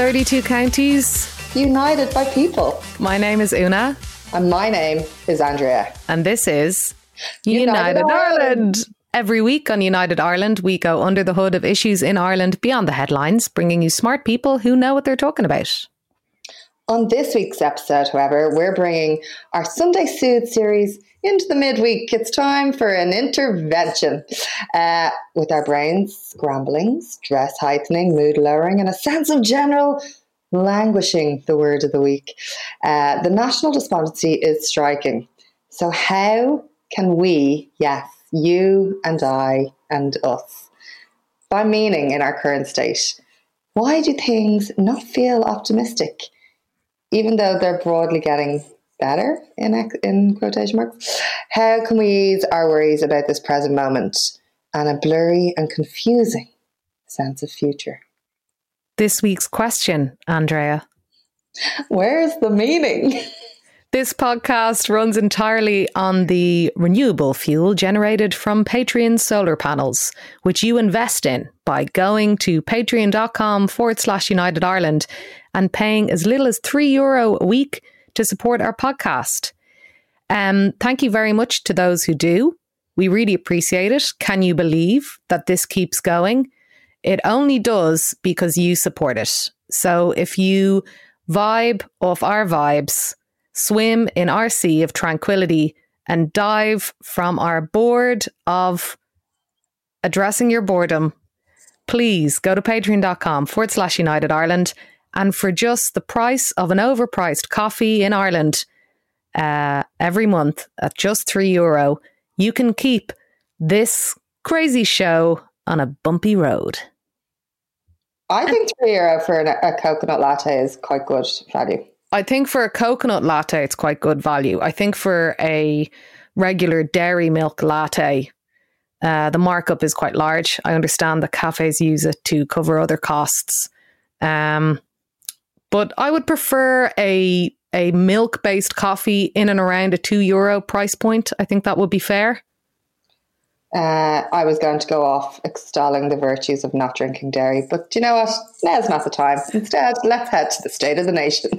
32 counties. United by people. My name is Una. And my name is Andrea. And this is United, United Ireland. Ireland. Every week on United Ireland, we go under the hood of issues in Ireland beyond the headlines, bringing you smart people who know what they're talking about. On this week's episode, however, we're bringing our Sunday Soothe series into the midweek. It's time for an intervention uh, with our brains scrambling, stress heightening, mood lowering, and a sense of general languishing, the word of the week. Uh, the national despondency is striking. So, how can we, yes, you and I and us, find meaning in our current state? Why do things not feel optimistic? even though they're broadly getting better in in quotation marks, how can we ease our worries about this present moment and a blurry and confusing sense of future? This week's question, Andrea. Where's the meaning? This podcast runs entirely on the renewable fuel generated from Patreon solar panels, which you invest in by going to patreon.com forward slash United Ireland and paying as little as three euro a week to support our podcast. Um, thank you very much to those who do. We really appreciate it. Can you believe that this keeps going? It only does because you support it. So if you vibe off our vibes, swim in our sea of tranquility, and dive from our board of addressing your boredom, please go to patreon.com forward slash United Ireland. And for just the price of an overpriced coffee in Ireland uh, every month at just three euro, you can keep this crazy show on a bumpy road. I think three euro for a, a coconut latte is quite good value. I think for a coconut latte, it's quite good value. I think for a regular dairy milk latte, uh, the markup is quite large. I understand that cafes use it to cover other costs. Um, but I would prefer a a milk based coffee in and around a two euro price point. I think that would be fair. Uh, I was going to go off extolling the virtues of not drinking dairy, but you know what? Now's not the time. Instead, let's head to the state of the nation.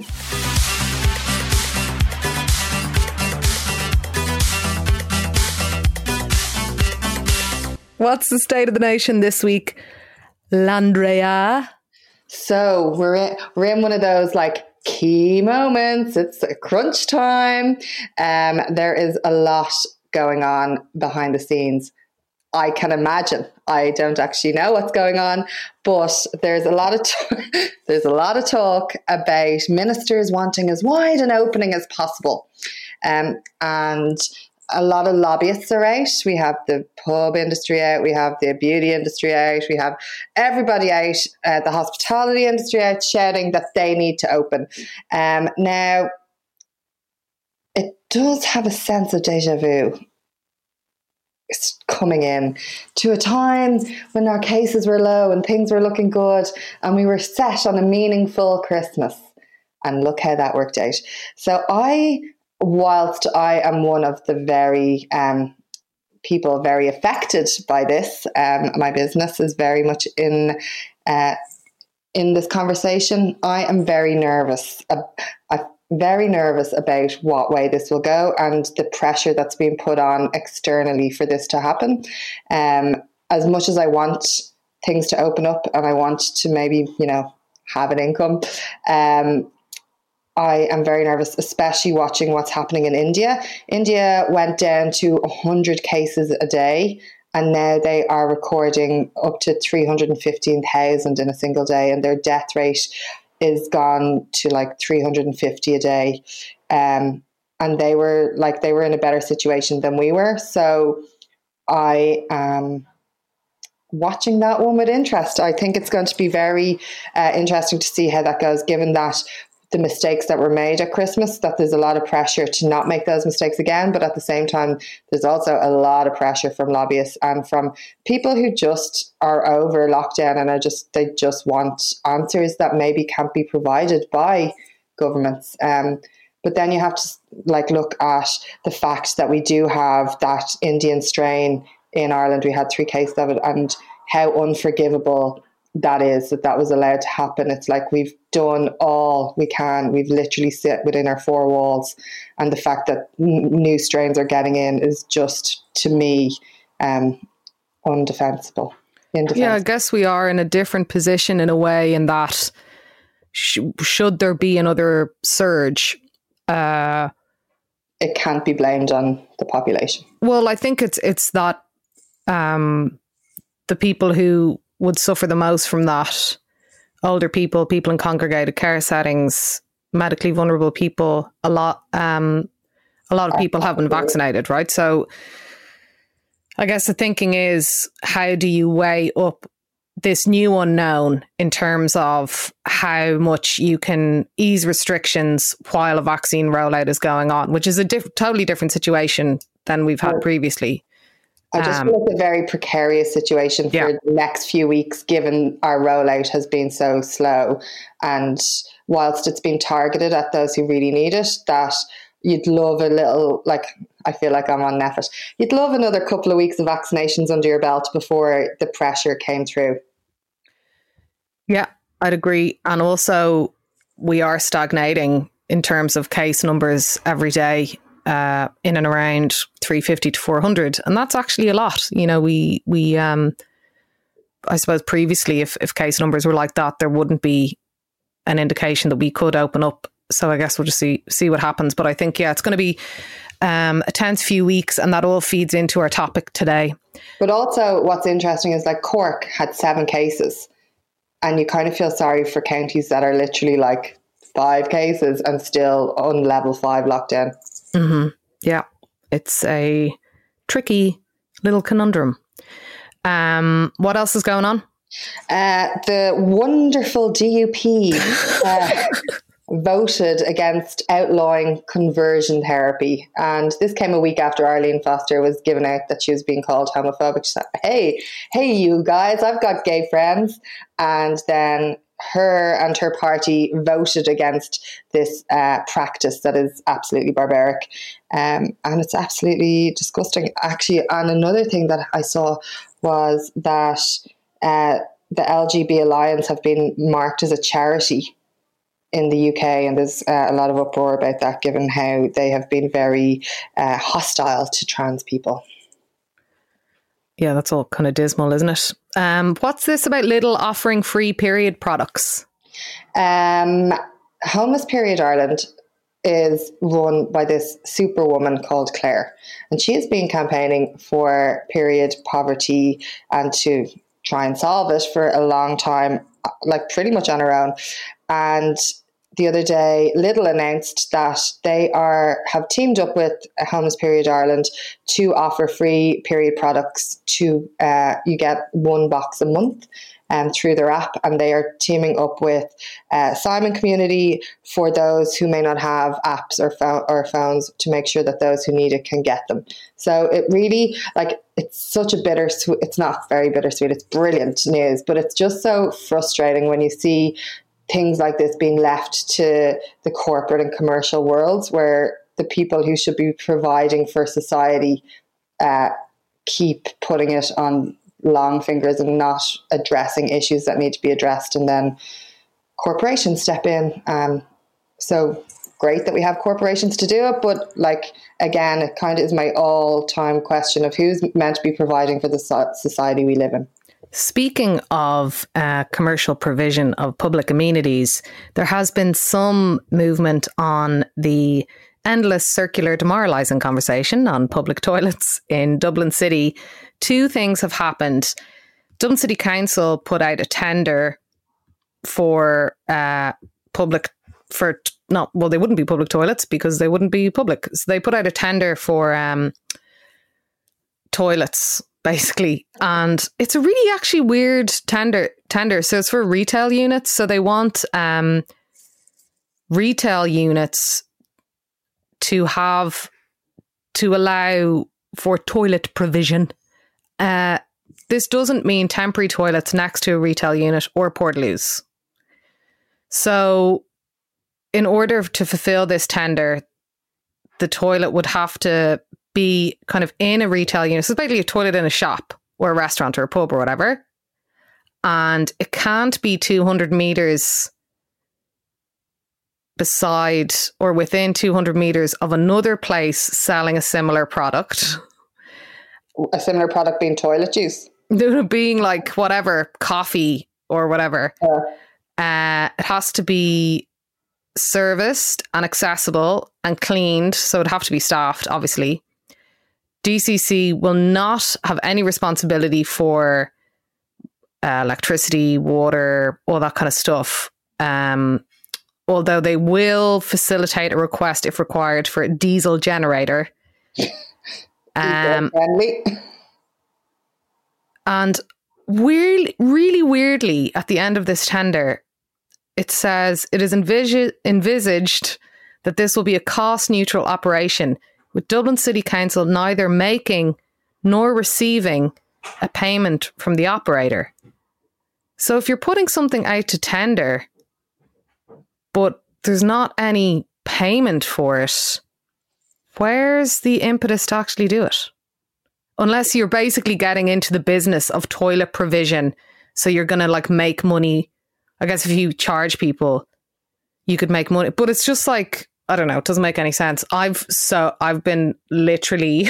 What's the state of the nation this week, Landrea? So we're in, we're in one of those like key moments. It's crunch time. Um, there is a lot going on behind the scenes. I can imagine. I don't actually know what's going on, but there's a lot of t- there's a lot of talk about ministers wanting as wide an opening as possible, um, and a lot of lobbyists are out. We have the pub industry out, we have the beauty industry out, we have everybody out, uh, the hospitality industry out, shouting that they need to open. Um, now, it does have a sense of deja vu It's coming in to a time when our cases were low and things were looking good and we were set on a meaningful Christmas. And look how that worked out. So I, whilst I am one of the very um, people very affected by this, um, my business is very much in. Uh, in this conversation, I am very nervous. I, I very nervous about what way this will go and the pressure that's being put on externally for this to happen. Um, as much as I want things to open up and I want to maybe, you know, have an income, um, I am very nervous, especially watching what's happening in India. India went down to 100 cases a day and now they are recording up to 315,000 in a single day, and their death rate is gone to like 350 a day. Um, and they were like, they were in a better situation than we were. So I am watching that one with interest. I think it's going to be very uh, interesting to see how that goes, given that the mistakes that were made at Christmas, that there's a lot of pressure to not make those mistakes again. But at the same time, there's also a lot of pressure from lobbyists and from people who just are over lockdown and are just they just want answers that maybe can't be provided by governments. Um, but then you have to like look at the fact that we do have that Indian strain in Ireland. We had three cases of it, and how unforgivable that is that that was allowed to happen. It's like we've done all we can. We've literally sit within our four walls, and the fact that n- new strains are getting in is just to me um, undefensible. Yeah, I guess we are in a different position in a way in that sh- should there be another surge, uh, it can't be blamed on the population. Well, I think it's it's that um, the people who would suffer the most from that older people, people in congregated care settings, medically vulnerable people, a lot um, a lot of people have been vaccinated, right? So I guess the thinking is how do you weigh up this new unknown in terms of how much you can ease restrictions while a vaccine rollout is going on, which is a diff- totally different situation than we've had previously. I just um, feel it's a very precarious situation for yeah. the next few weeks, given our rollout has been so slow. And whilst it's been targeted at those who really need it, that you'd love a little, like, I feel like I'm on Netflix. You'd love another couple of weeks of vaccinations under your belt before the pressure came through. Yeah, I'd agree. And also, we are stagnating in terms of case numbers every day uh, in and around 350 to 400 and that's actually a lot. You know we we um i suppose previously if, if case numbers were like that there wouldn't be an indication that we could open up. So i guess we'll just see see what happens. But i think yeah it's going to be um, a tense few weeks and that all feeds into our topic today. But also what's interesting is like cork had seven cases and you kind of feel sorry for counties that are literally like five cases and still on level five lockdown Mm-hmm. Yeah, it's a tricky little conundrum. Um, what else is going on? Uh, the wonderful DUP uh, voted against outlawing conversion therapy. And this came a week after Arlene Foster was given out that she was being called homophobic. She said, Hey, hey, you guys, I've got gay friends. And then her and her party voted against this uh, practice that is absolutely barbaric. Um, and it's absolutely disgusting. Actually, and another thing that I saw was that uh, the LGB Alliance have been marked as a charity in the UK, and there's uh, a lot of uproar about that, given how they have been very uh, hostile to trans people. Yeah, that's all kind of dismal, isn't it? Um, what's this about Lidl offering free period products? Um, Homeless Period Ireland is run by this superwoman called Claire, and she has been campaigning for period poverty and to try and solve it for a long time, like pretty much on her own. And the other day, Lidl announced that they are have teamed up with Homeless Period Ireland to offer free period products. To uh, you get one box a month um, through their app, and they are teaming up with uh, Simon Community for those who may not have apps or, phone, or phones to make sure that those who need it can get them. So it really like it's such a bittersweet. It's not very bittersweet. It's brilliant news, but it's just so frustrating when you see things like this being left to the corporate and commercial worlds where the people who should be providing for society uh, keep putting it on long fingers and not addressing issues that need to be addressed and then corporations step in. Um, so great that we have corporations to do it but like again it kind of is my all-time question of who's meant to be providing for the society we live in Speaking of uh, commercial provision of public amenities, there has been some movement on the endless circular demoralising conversation on public toilets in Dublin City. Two things have happened. Dublin City Council put out a tender for uh, public for not well they wouldn't be public toilets because they wouldn't be public. So they put out a tender for um, toilets basically. And it's a really actually weird tender tender. So it's for retail units. So they want um, retail units to have to allow for toilet provision. Uh, this doesn't mean temporary toilets next to a retail unit or portaloos. So, in order to fulfill this tender, the toilet would have to be kind of in a retail unit. So it's basically a toilet in a shop or a restaurant or a pub or whatever. and it can't be 200 meters beside or within 200 meters of another place selling a similar product. A similar product being toilet juice. being like whatever, coffee or whatever. Uh, it has to be serviced and accessible and cleaned. So it'd have to be staffed, obviously. DCC will not have any responsibility for uh, electricity, water, all that kind of stuff. Um, although they will facilitate a request if required for a diesel generator. Um, and weirdly, really weirdly, at the end of this tender, it says it is envis- envisaged that this will be a cost neutral operation, with Dublin City Council neither making nor receiving a payment from the operator. So if you're putting something out to tender, but there's not any payment for it, where's the impetus to actually do it? Unless you're basically getting into the business of toilet provision. So you're going to like make money. I guess if you charge people, you could make money. But it's just like, I don't know, it doesn't make any sense. I've so I've been literally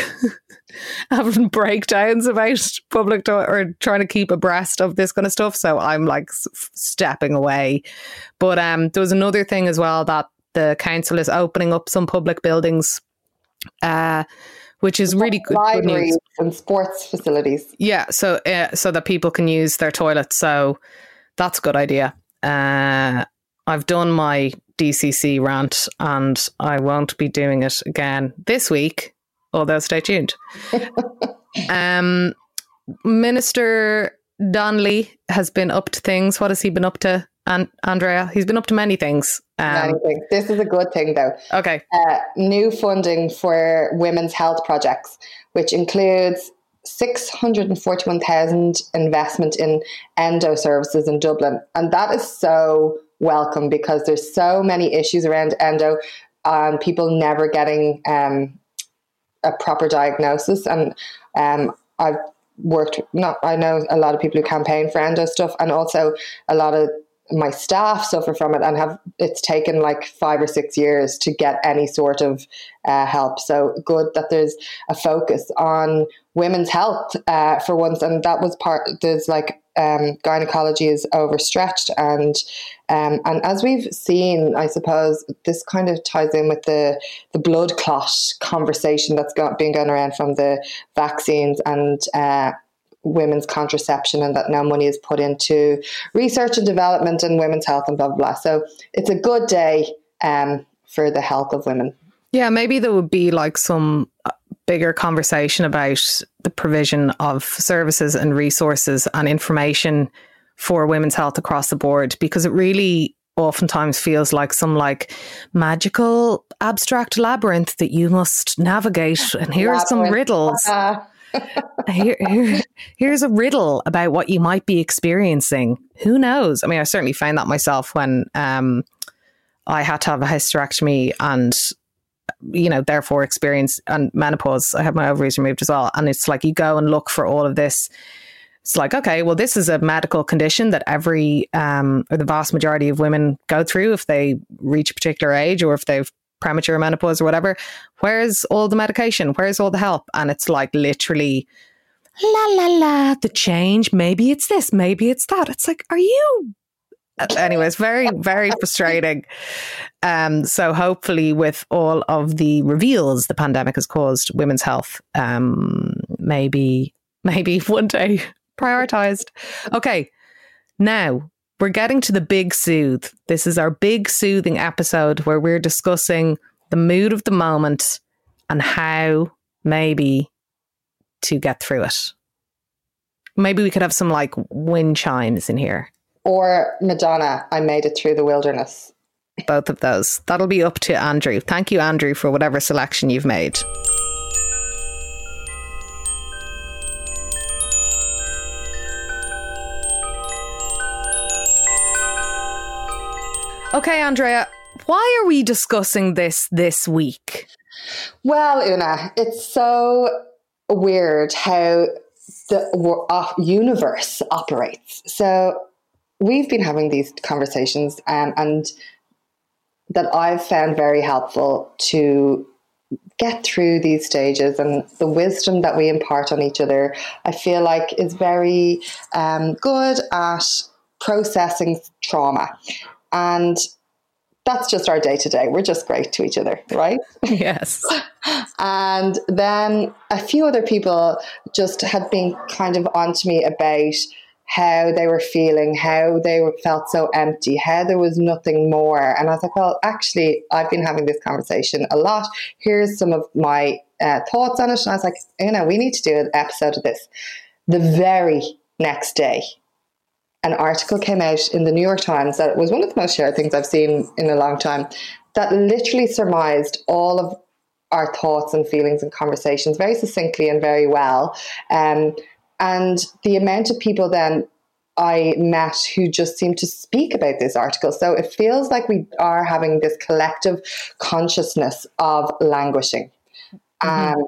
having breakdowns about public to- or trying to keep abreast of this kind of stuff. So I'm like s- stepping away. But um, there was another thing as well that the council is opening up some public buildings, uh, which is really good, good news. Libraries and sports facilities. Yeah, so uh, so that people can use their toilets. So that's a good idea. Uh, I've done my DCC rant, and I won't be doing it again this week. Although stay tuned. um, Minister Donnelly has been up to things. What has he been up to, and Andrea? He's been up to many things. Um. This is a good thing, though. okay, Uh, new funding for women's health projects, which includes 641,000 investment in endo services in Dublin. And that is so welcome because there's so many issues around endo and people never getting um, a proper diagnosis. And um, I've worked, not, I know a lot of people who campaign for endo stuff and also a lot of my staff suffer from it and have it's taken like five or six years to get any sort of uh, help so good that there's a focus on women's health uh, for once and that was part there's like um, gynecology is overstretched and um, and as we've seen I suppose this kind of ties in with the the blood clot conversation that's got, been going around from the vaccines and uh, women's contraception and that now money is put into research and development and women's health and blah blah blah. So it's a good day um, for the health of women. yeah, maybe there would be like some uh, bigger conversation about the provision of services and resources and information for women's health across the board because it really oftentimes feels like some like magical abstract labyrinth that you must navigate and here are some riddles here, here, here's a riddle about what you might be experiencing. Who knows? I mean, I certainly found that myself when um, I had to have a hysterectomy and, you know, therefore experience and menopause. I had my ovaries removed as well. And it's like you go and look for all of this. It's like, okay, well, this is a medical condition that every um, or the vast majority of women go through if they reach a particular age or if they've premature menopause or whatever. Where's all the medication? Where's all the help? And it's like literally, la la la, the change. Maybe it's this, maybe it's that. It's like, are you? Anyways, very, very frustrating. Um, so hopefully, with all of the reveals the pandemic has caused women's health, um, maybe, maybe one day prioritized. Okay, now we're getting to the big soothe. This is our big soothing episode where we're discussing the mood of the moment and how maybe to get through it. Maybe we could have some like wind chimes in here. Or Madonna, I made it through the wilderness. Both of those. That'll be up to Andrew. Thank you, Andrew, for whatever selection you've made. Okay, Andrea, why are we discussing this this week? Well, Una, it's so weird how the uh, universe operates. So we've been having these conversations, um, and that I've found very helpful to get through these stages and the wisdom that we impart on each other, I feel like is very um, good at processing trauma. And that's just our day to day. We're just great to each other, right? Yes. and then a few other people just had been kind of onto me about how they were feeling, how they were, felt so empty, how there was nothing more. And I was like, well, actually, I've been having this conversation a lot. Here's some of my uh, thoughts on it. And I was like, you know, we need to do an episode of this. The very next day, an article came out in the New York Times that was one of the most shared things I've seen in a long time that literally surmised all of our thoughts and feelings and conversations very succinctly and very well. Um, and the amount of people then I met who just seemed to speak about this article. So it feels like we are having this collective consciousness of languishing. Mm-hmm. Um,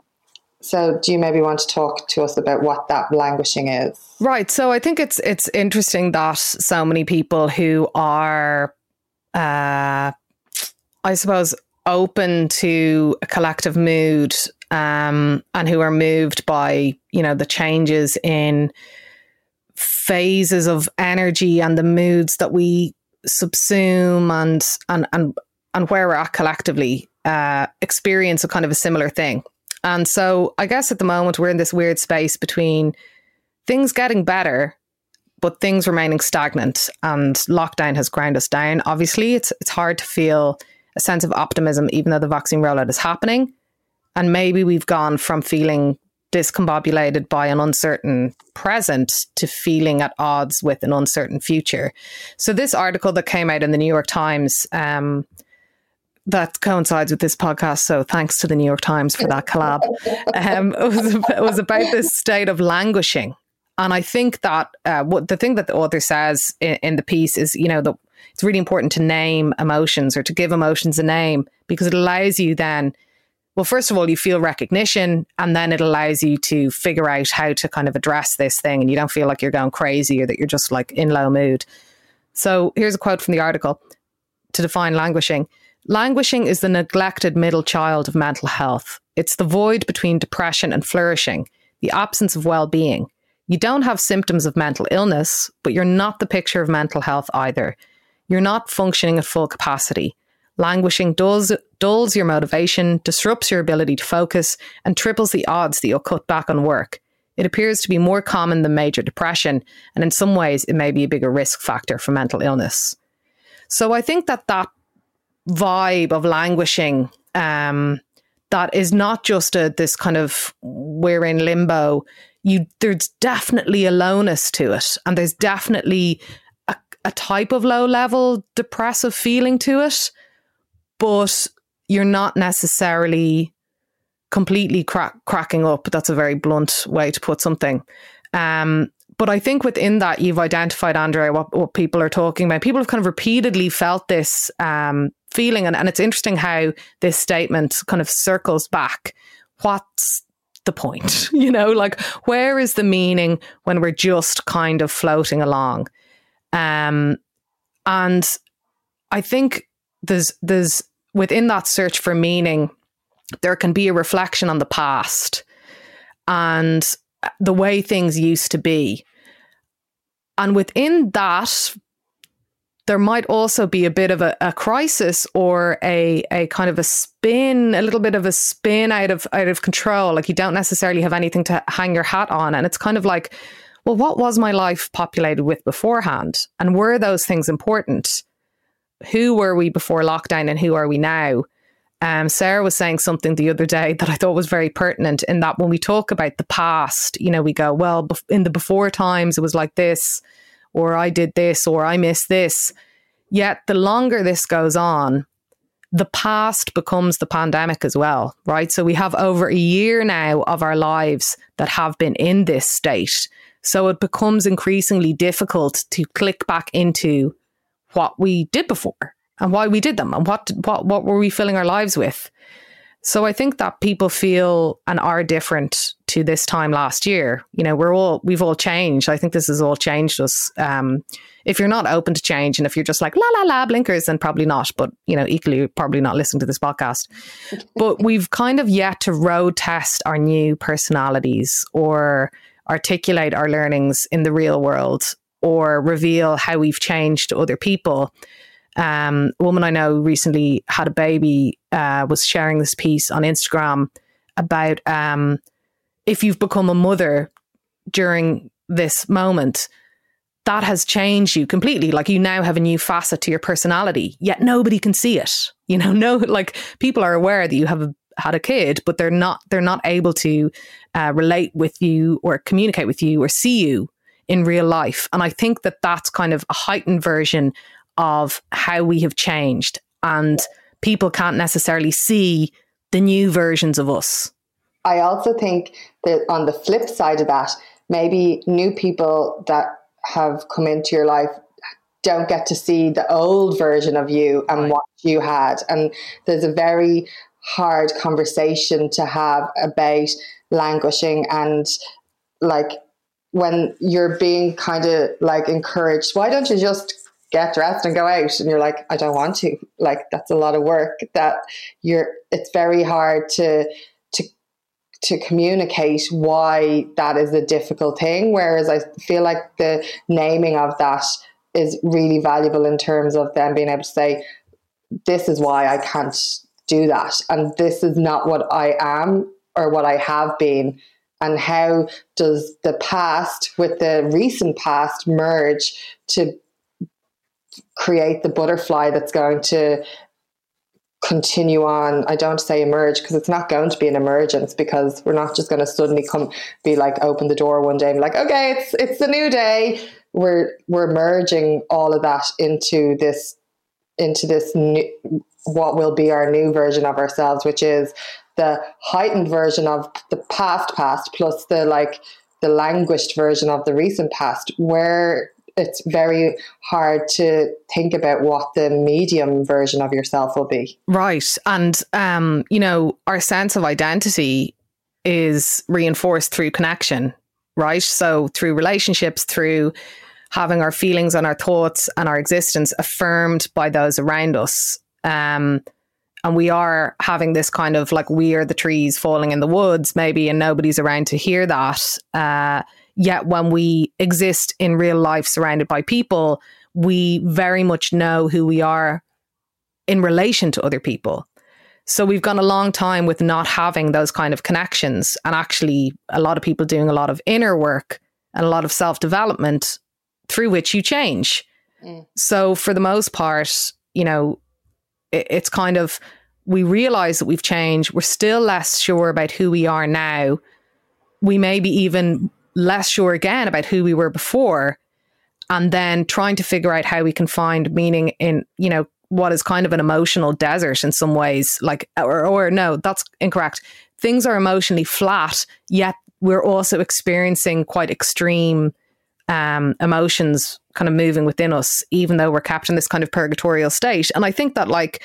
so do you maybe want to talk to us about what that languishing is? Right. So I think it's it's interesting that so many people who are uh I suppose open to a collective mood um, and who are moved by you know the changes in phases of energy and the moods that we subsume and and and and where we're at collectively uh, experience a kind of a similar thing. And so I guess at the moment we're in this weird space between things getting better but things remaining stagnant and lockdown has ground us down. Obviously, it's it's hard to feel a sense of optimism even though the vaccine rollout is happening. And maybe we've gone from feeling discombobulated by an uncertain present to feeling at odds with an uncertain future. So, this article that came out in the New York Times um, that coincides with this podcast. So, thanks to the New York Times for that collab. Um, it, was, it was about this state of languishing. And I think that uh, what the thing that the author says in, in the piece is, you know, that it's really important to name emotions or to give emotions a name because it allows you then well, first of all, you feel recognition, and then it allows you to figure out how to kind of address this thing, and you don't feel like you're going crazy or that you're just like in low mood. So here's a quote from the article to define languishing. Languishing is the neglected middle child of mental health. It's the void between depression and flourishing, the absence of well being. You don't have symptoms of mental illness, but you're not the picture of mental health either. You're not functioning at full capacity. Languishing dulls, dulls your motivation, disrupts your ability to focus, and triples the odds that you'll cut back on work. It appears to be more common than major depression, and in some ways, it may be a bigger risk factor for mental illness. So I think that that vibe of languishing, um, that is not just a this kind of we're in limbo. You there's definitely a lowness to it, and there's definitely a, a type of low level depressive feeling to it but you're not necessarily completely crack, cracking up. That's a very blunt way to put something. Um, but I think within that, you've identified, Andrea, what, what people are talking about. People have kind of repeatedly felt this um, feeling. And, and it's interesting how this statement kind of circles back. What's the point? You know, like where is the meaning when we're just kind of floating along? Um, and I think there's there's within that search for meaning, there can be a reflection on the past and the way things used to be. And within that, there might also be a bit of a, a, crisis or a a kind of a spin, a little bit of a spin out of out of control. Like you don't necessarily have anything to hang your hat on. And it's kind of like, well, what was my life populated with beforehand? And were those things important? Who were we before lockdown and who are we now? Um, Sarah was saying something the other day that I thought was very pertinent in that when we talk about the past, you know, we go, well, in the before times, it was like this, or I did this, or I missed this. Yet the longer this goes on, the past becomes the pandemic as well, right? So we have over a year now of our lives that have been in this state. So it becomes increasingly difficult to click back into what we did before and why we did them and what what what were we filling our lives with. So I think that people feel and are different to this time last year. You know, we're all we've all changed. I think this has all changed us. Um, if you're not open to change, and if you're just like la la la blinkers, then probably not. But you know, equally probably not listening to this podcast. but we've kind of yet to road test our new personalities or articulate our learnings in the real world or reveal how we've changed to other people um, a woman I know recently had a baby, uh, was sharing this piece on Instagram about um, if you've become a mother during this moment, that has changed you completely. Like you now have a new facet to your personality, yet nobody can see it. You know, no, like people are aware that you have a, had a kid, but they're not they're not able to uh, relate with you or communicate with you or see you in real life. And I think that that's kind of a heightened version of how we have changed and people can't necessarily see the new versions of us. I also think that on the flip side of that, maybe new people that have come into your life don't get to see the old version of you and right. what you had. And there's a very hard conversation to have about languishing and like when you're being kind of like encouraged, why don't you just get dressed and go out? And you're like i don't want to. Like that's a lot of work that you're it's very hard to to to communicate why that is a difficult thing whereas i feel like the naming of that is really valuable in terms of them being able to say this is why i can't do that and this is not what i am or what i have been and how does the past with the recent past merge to create the butterfly that's going to continue on? I don't say emerge because it's not going to be an emergence because we're not just going to suddenly come be like open the door one day and be like okay it's it's a new day. We're we're merging all of that into this into this new what will be our new version of ourselves which is the heightened version of the past past plus the like the languished version of the recent past where it's very hard to think about what the medium version of yourself will be. Right. And, um, you know, our sense of identity is reinforced through connection, right? So through relationships, through having our feelings and our thoughts and our existence affirmed by those around us. Um, and we are having this kind of like we are the trees falling in the woods, maybe, and nobody's around to hear that. Uh, Yet when we exist in real life surrounded by people, we very much know who we are in relation to other people. So we've gone a long time with not having those kind of connections and actually a lot of people doing a lot of inner work and a lot of self development through which you change. Mm. So for the most part, you know, it's kind of we realize that we've changed. We're still less sure about who we are now. We may be even less sure again about who we were before and then trying to figure out how we can find meaning in you know what is kind of an emotional desert in some ways like or, or no that's incorrect things are emotionally flat yet we're also experiencing quite extreme um, emotions kind of moving within us even though we're kept in this kind of purgatorial state and i think that like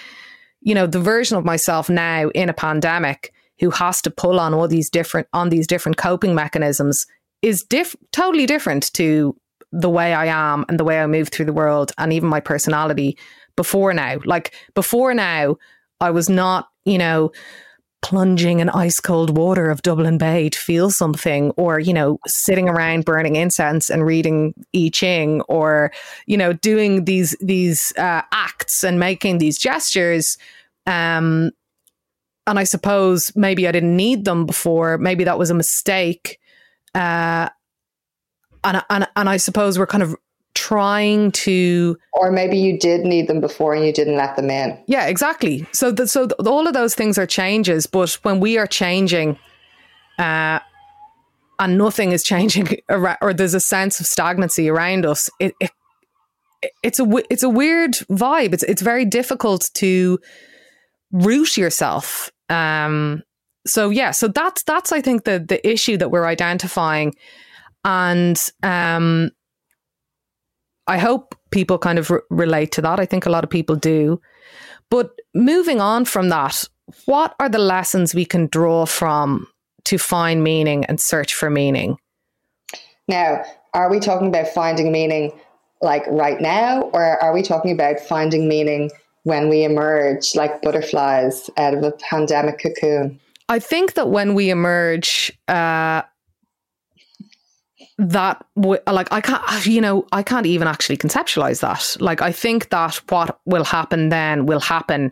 you know the version of myself now in a pandemic who has to pull on all these different on these different coping mechanisms is diff- totally different to the way I am and the way I move through the world and even my personality before now. Like before now, I was not, you know, plunging in ice cold water of Dublin Bay to feel something, or, you know, sitting around burning incense and reading I Ching, or, you know, doing these these uh, acts and making these gestures. Um, and I suppose maybe I didn't need them before. Maybe that was a mistake. Uh, and, and, and I suppose we're kind of trying to or maybe you did need them before and you didn't let them in. Yeah exactly. So the, so the, all of those things are changes but when we are changing uh and nothing is changing or there's a sense of stagnancy around us it, it it's a it's a weird vibe. It's it's very difficult to root yourself um so yeah, so that's that's I think the the issue that we're identifying, and um, I hope people kind of re- relate to that. I think a lot of people do. But moving on from that, what are the lessons we can draw from to find meaning and search for meaning? Now, are we talking about finding meaning like right now, or are we talking about finding meaning when we emerge like butterflies out of a pandemic cocoon? I think that when we emerge, uh, that like I can't, you know, I can't even actually conceptualize that. Like I think that what will happen then will happen.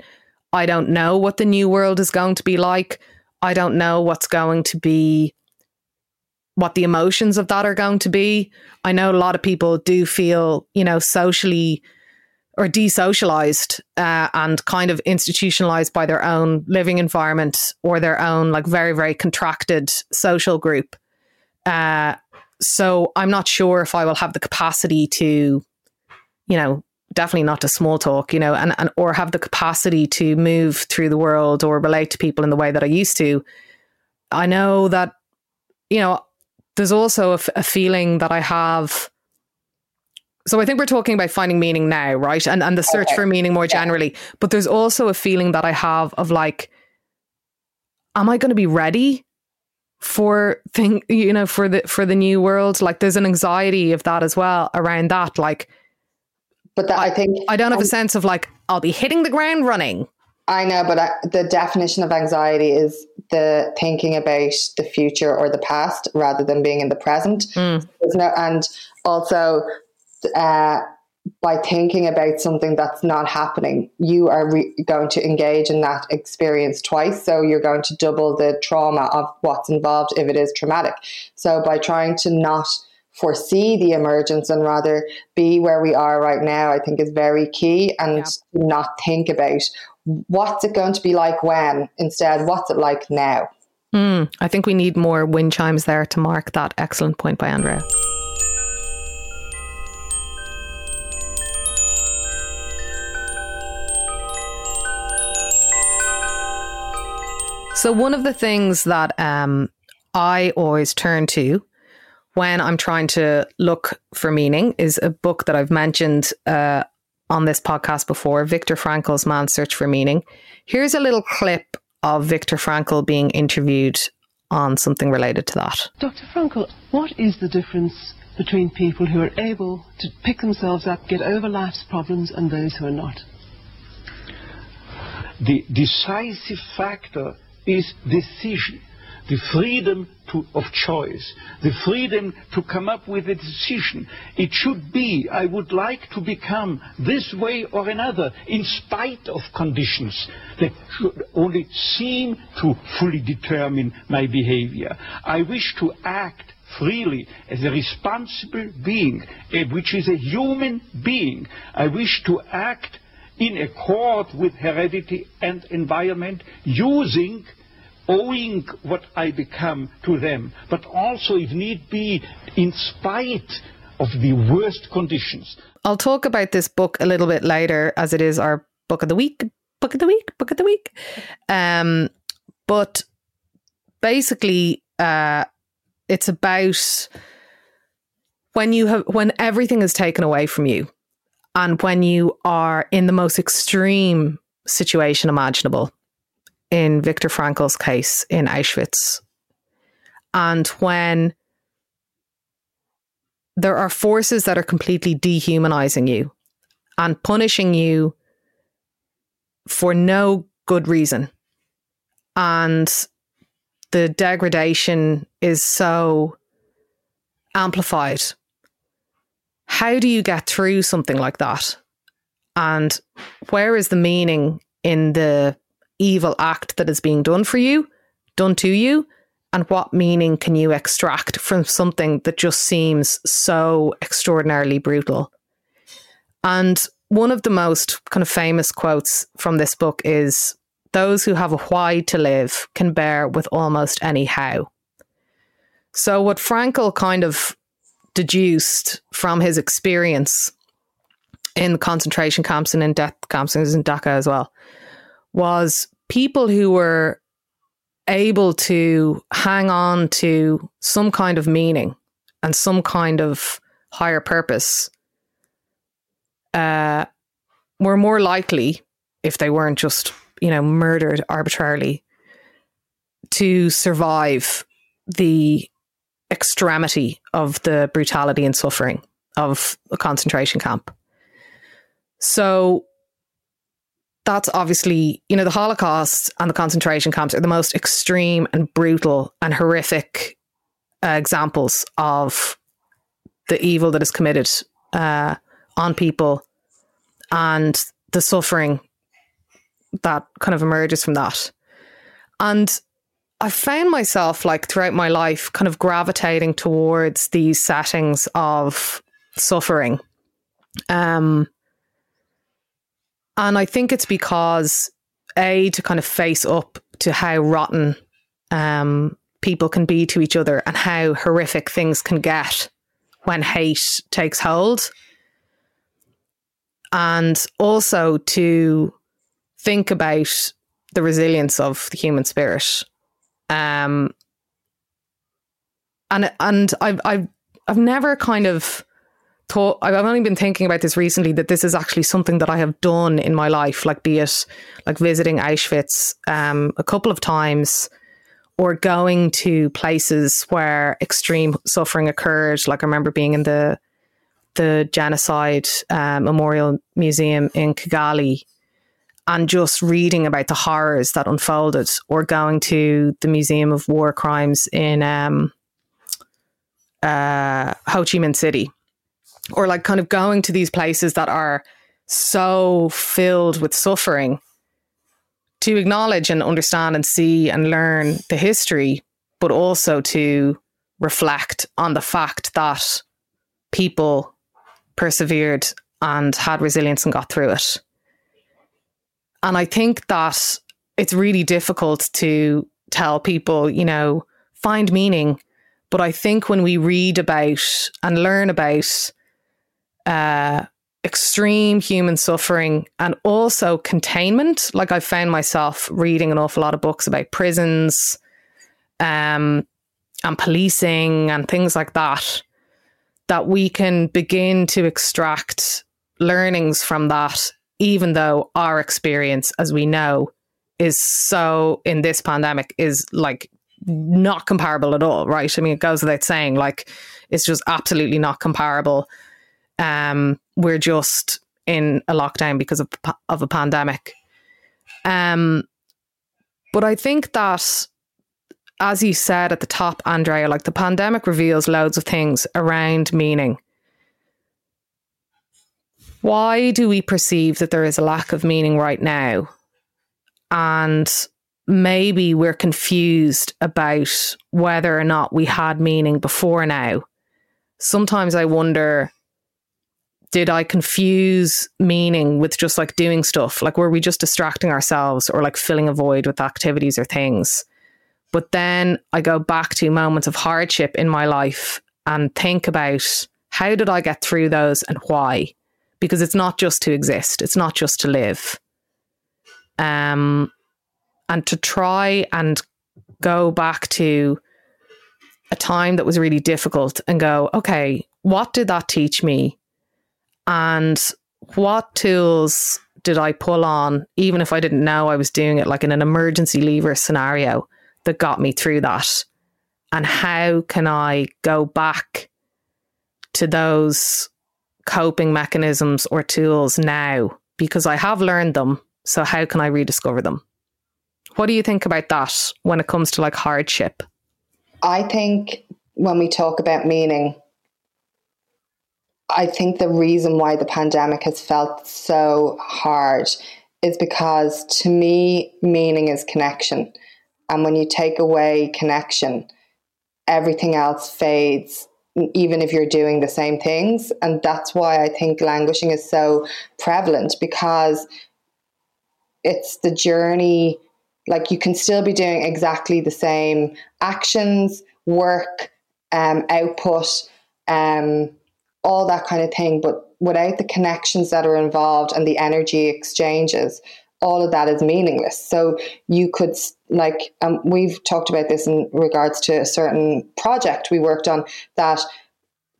I don't know what the new world is going to be like. I don't know what's going to be what the emotions of that are going to be. I know a lot of people do feel, you know, socially or desocialized uh, and kind of institutionalized by their own living environment or their own like very very contracted social group. Uh, so I'm not sure if I will have the capacity to, you know, definitely not to small talk, you know, and, and or have the capacity to move through the world or relate to people in the way that I used to. I know that, you know, there's also a, a feeling that I have so I think we're talking about finding meaning now, right? And and the search okay. for meaning more generally. Yeah. But there's also a feeling that I have of like, am I going to be ready for thing, you know, for the for the new world? Like, there's an anxiety of that as well around that. Like, but that, I, I think I don't have um, a sense of like I'll be hitting the ground running. I know, but I, the definition of anxiety is the thinking about the future or the past rather than being in the present. Mm. No, and also uh, by thinking about something that's not happening, you are re- going to engage in that experience twice. So you're going to double the trauma of what's involved if it is traumatic. So by trying to not foresee the emergence and rather be where we are right now, I think is very key and yeah. not think about what's it going to be like when, instead, what's it like now. Mm, I think we need more wind chimes there to mark that excellent point by Andrea. So, one of the things that um, I always turn to when I'm trying to look for meaning is a book that I've mentioned uh, on this podcast before Viktor Frankl's Man's Search for Meaning. Here's a little clip of Viktor Frankl being interviewed on something related to that. Dr. Frankl, what is the difference between people who are able to pick themselves up, get over life's problems, and those who are not? The decisive factor is decision, the freedom to, of choice, the freedom to come up with a decision. It should be, I would like to become this way or another, in spite of conditions that should only seem to fully determine my behavior. I wish to act freely as a responsible being, eh, which is a human being. I wish to act in accord with heredity and environment using owing what I become to them, but also, if need be, in spite of the worst conditions. I'll talk about this book a little bit later, as it is our book of the week, book of the week, book of the week. Um, but basically, uh, it's about when you have when everything is taken away from you, and when you are in the most extreme situation imaginable in Viktor Frankl's case in Auschwitz. And when there are forces that are completely dehumanizing you and punishing you for no good reason. And the degradation is so amplified. How do you get through something like that? And where is the meaning in the evil act that is being done for you, done to you, and what meaning can you extract from something that just seems so extraordinarily brutal? And one of the most kind of famous quotes from this book is those who have a why to live can bear with almost any how. So, what Frankl kind of deduced from his experience in the concentration camps and in death camps, and in Dachau as well, was people who were able to hang on to some kind of meaning and some kind of higher purpose uh, were more likely, if they weren't just you know, murdered arbitrarily to survive the extremity of the brutality and suffering of a concentration camp. So that's obviously, you know, the Holocaust and the concentration camps are the most extreme and brutal and horrific uh, examples of the evil that is committed uh, on people and the suffering that kind of emerges from that. And I found myself like throughout my life kind of gravitating towards these settings of suffering. Um, and I think it's because a to kind of face up to how rotten um, people can be to each other and how horrific things can get when hate takes hold. And also to think about the resilience of the human spirit. Um, and and I've I've I've never kind of thought I've only been thinking about this recently that this is actually something that I have done in my life, like be it like visiting Auschwitz um, a couple of times or going to places where extreme suffering occurred. Like I remember being in the the genocide uh, memorial museum in Kigali and just reading about the horrors that unfolded, or going to the Museum of War Crimes in um, uh, Ho Chi Minh City, or like kind of going to these places that are so filled with suffering to acknowledge and understand and see and learn the history, but also to reflect on the fact that people persevered and had resilience and got through it. And I think that it's really difficult to tell people, you know, find meaning. But I think when we read about and learn about uh, extreme human suffering and also containment, like I found myself reading an awful lot of books about prisons um, and policing and things like that, that we can begin to extract learnings from that even though our experience, as we know, is so in this pandemic is like not comparable at all, right? I mean, it goes without saying, like, it's just absolutely not comparable. Um, we're just in a lockdown because of of a pandemic. Um, but I think that, as you said at the top, Andrea, like the pandemic reveals loads of things around meaning why do we perceive that there is a lack of meaning right now? And maybe we're confused about whether or not we had meaning before now. Sometimes I wonder did I confuse meaning with just like doing stuff? Like, were we just distracting ourselves or like filling a void with activities or things? But then I go back to moments of hardship in my life and think about how did I get through those and why? Because it's not just to exist, it's not just to live. Um, and to try and go back to a time that was really difficult and go, okay, what did that teach me? And what tools did I pull on, even if I didn't know I was doing it, like in an emergency lever scenario that got me through that? And how can I go back to those coping mechanisms or tools now because I have learned them. So, how can I rediscover them? What do you think about that when it comes to like hardship? I think when we talk about meaning, I think the reason why the pandemic has felt so hard is because to me, meaning is connection. And when you take away connection, everything else fades even if you're doing the same things. And that's why I think languishing is so prevalent because it's the journey. Like you can still be doing exactly the same actions, work, um, output, um, all that kind of thing, but without the connections that are involved and the energy exchanges, all of that is meaningless. So you could like um, we've talked about this in regards to a certain project we worked on that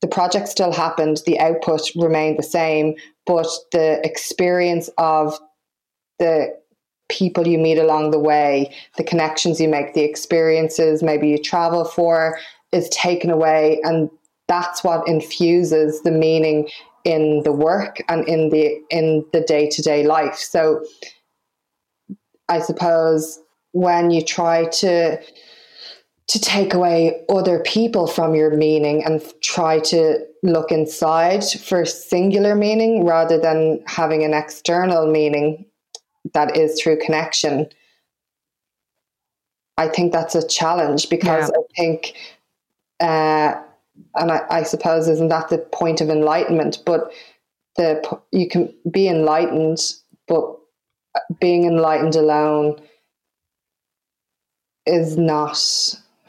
the project still happened, the output remained the same, but the experience of the people you meet along the way, the connections you make, the experiences maybe you travel for is taken away. And that's what infuses the meaning in the work and in the in the day-to-day life. So I suppose when you try to to take away other people from your meaning and try to look inside for singular meaning rather than having an external meaning that is through connection. I think that's a challenge because yeah. I think, uh, and I, I suppose isn't that the point of enlightenment? But the you can be enlightened, but being enlightened alone is not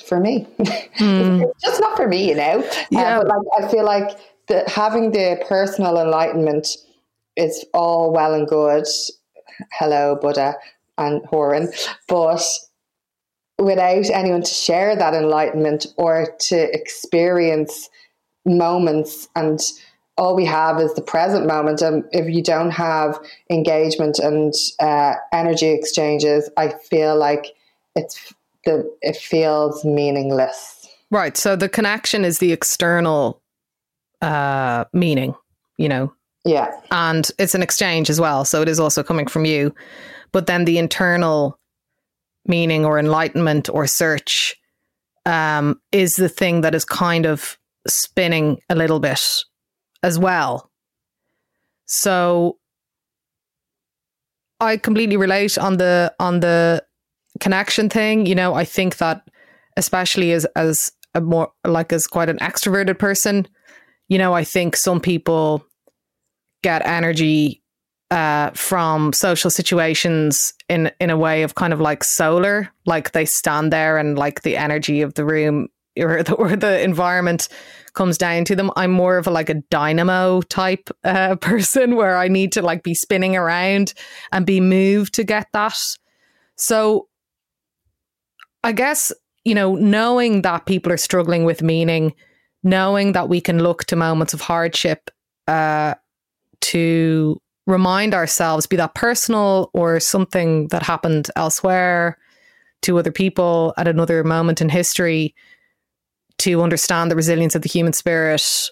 for me. Mm. it's just not for me, you know. Uh, yeah. But like I feel like the having the personal enlightenment is all well and good. Hello, Buddha and Horan, but without anyone to share that enlightenment or to experience moments and all we have is the present moment and if you don't have engagement and uh, energy exchanges i feel like it's the it feels meaningless. Right. So the connection is the external uh, meaning, you know. Yeah. And it's an exchange as well. So it is also coming from you. But then the internal meaning or enlightenment or search um, is the thing that is kind of spinning a little bit as well. So I completely relate on the on the connection thing, you know, I think that especially as as a more like as quite an extroverted person, you know, I think some people get energy uh, from social situations in in a way of kind of like solar, like they stand there and like the energy of the room or the, or the environment comes down to them. I'm more of a like a dynamo type uh, person where I need to like be spinning around and be moved to get that. So I guess, you know, knowing that people are struggling with meaning, knowing that we can look to moments of hardship uh, to remind ourselves, be that personal or something that happened elsewhere to other people at another moment in history, to understand the resilience of the human spirit,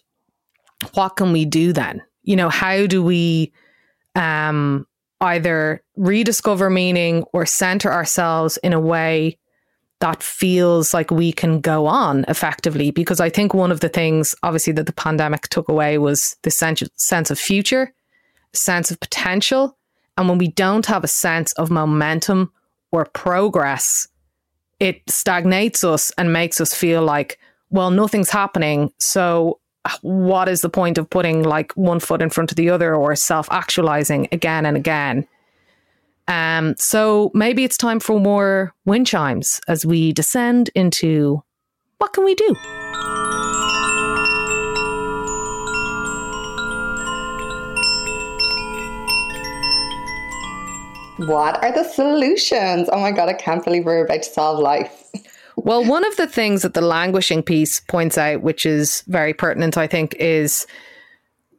what can we do then? You know, how do we um, either rediscover meaning or center ourselves in a way that feels like we can go on effectively. Because I think one of the things, obviously, that the pandemic took away was the sense, sense of future, sense of potential. And when we don't have a sense of momentum or progress, it stagnates us and makes us feel like, well, nothing's happening. So, what is the point of putting like one foot in front of the other or self actualizing again and again? Um, so maybe it's time for more wind chimes as we descend into what can we do? What are the solutions? Oh my God, I can't believe we're about to solve life. Well, one of the things that the languishing piece points out, which is very pertinent, I think, is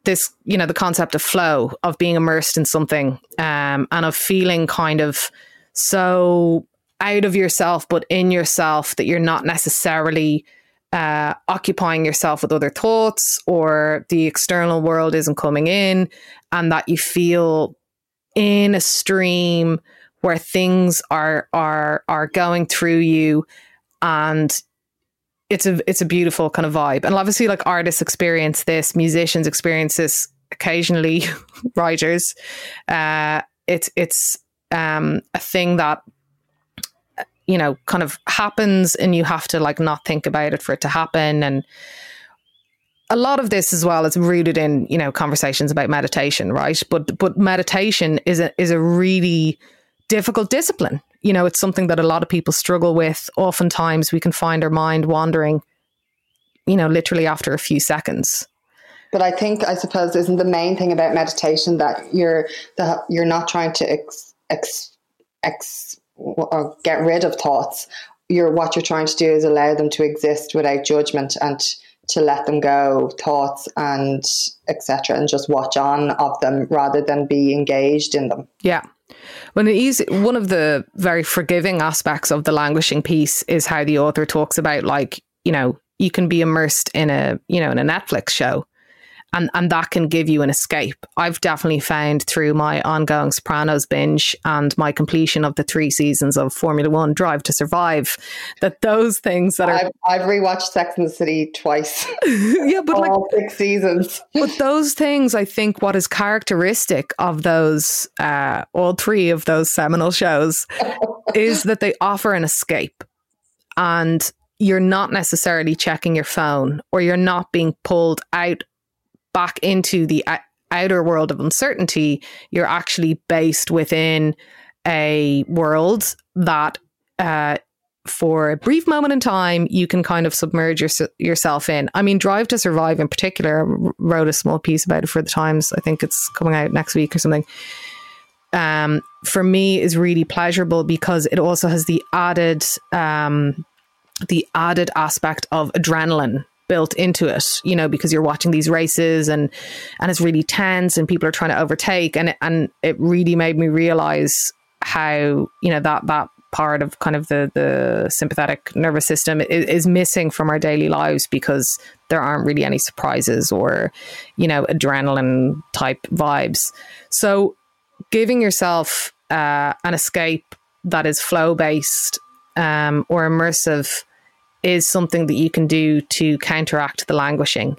this, you know, the concept of flow, of being immersed in something, um, and of feeling kind of so out of yourself, but in yourself that you're not necessarily uh, occupying yourself with other thoughts or the external world isn't coming in, and that you feel in a stream where things are are are going through you and it's a it's a beautiful kind of vibe. And obviously like artists experience this, musicians experience this occasionally, writers. Uh, it's it's um, a thing that you know kind of happens and you have to like not think about it for it to happen and a lot of this as well is rooted in you know conversations about meditation right but but meditation is a is a really difficult discipline you know, it's something that a lot of people struggle with. Oftentimes we can find our mind wandering, you know, literally after a few seconds. But I think, I suppose, isn't the main thing about meditation that you're that you're not trying to ex, ex, ex or get rid of thoughts. You're what you're trying to do is allow them to exist without judgment and to let them go, thoughts and etc., and just watch on of them rather than be engaged in them. Yeah. When it is one of the very forgiving aspects of the languishing piece is how the author talks about like you know you can be immersed in a you know in a Netflix show and and that can give you an escape. I've definitely found through my ongoing Sopranos binge and my completion of the three seasons of Formula One Drive to Survive that those things that are I've, I've rewatched Sex and the City twice. yeah, but like six seasons. but those things, I think, what is characteristic of those, uh, all three of those seminal shows, is that they offer an escape, and you're not necessarily checking your phone, or you're not being pulled out back into the outer world of uncertainty. You're actually based within a world that. Uh, for a brief moment in time, you can kind of submerge your, yourself in. I mean, Drive to Survive in particular, wrote a small piece about it for the Times. I think it's coming out next week or something. Um, for me, is really pleasurable because it also has the added, um, the added aspect of adrenaline built into it. You know, because you're watching these races and and it's really tense and people are trying to overtake, and it, and it really made me realize how you know that that part of kind of the the sympathetic nervous system is, is, missing from our daily lives because there aren't really any surprises or you know adrenaline type vibes so giving yourself uh, an escape that is flow based um, or immersive is something that you can do to counteract the languishing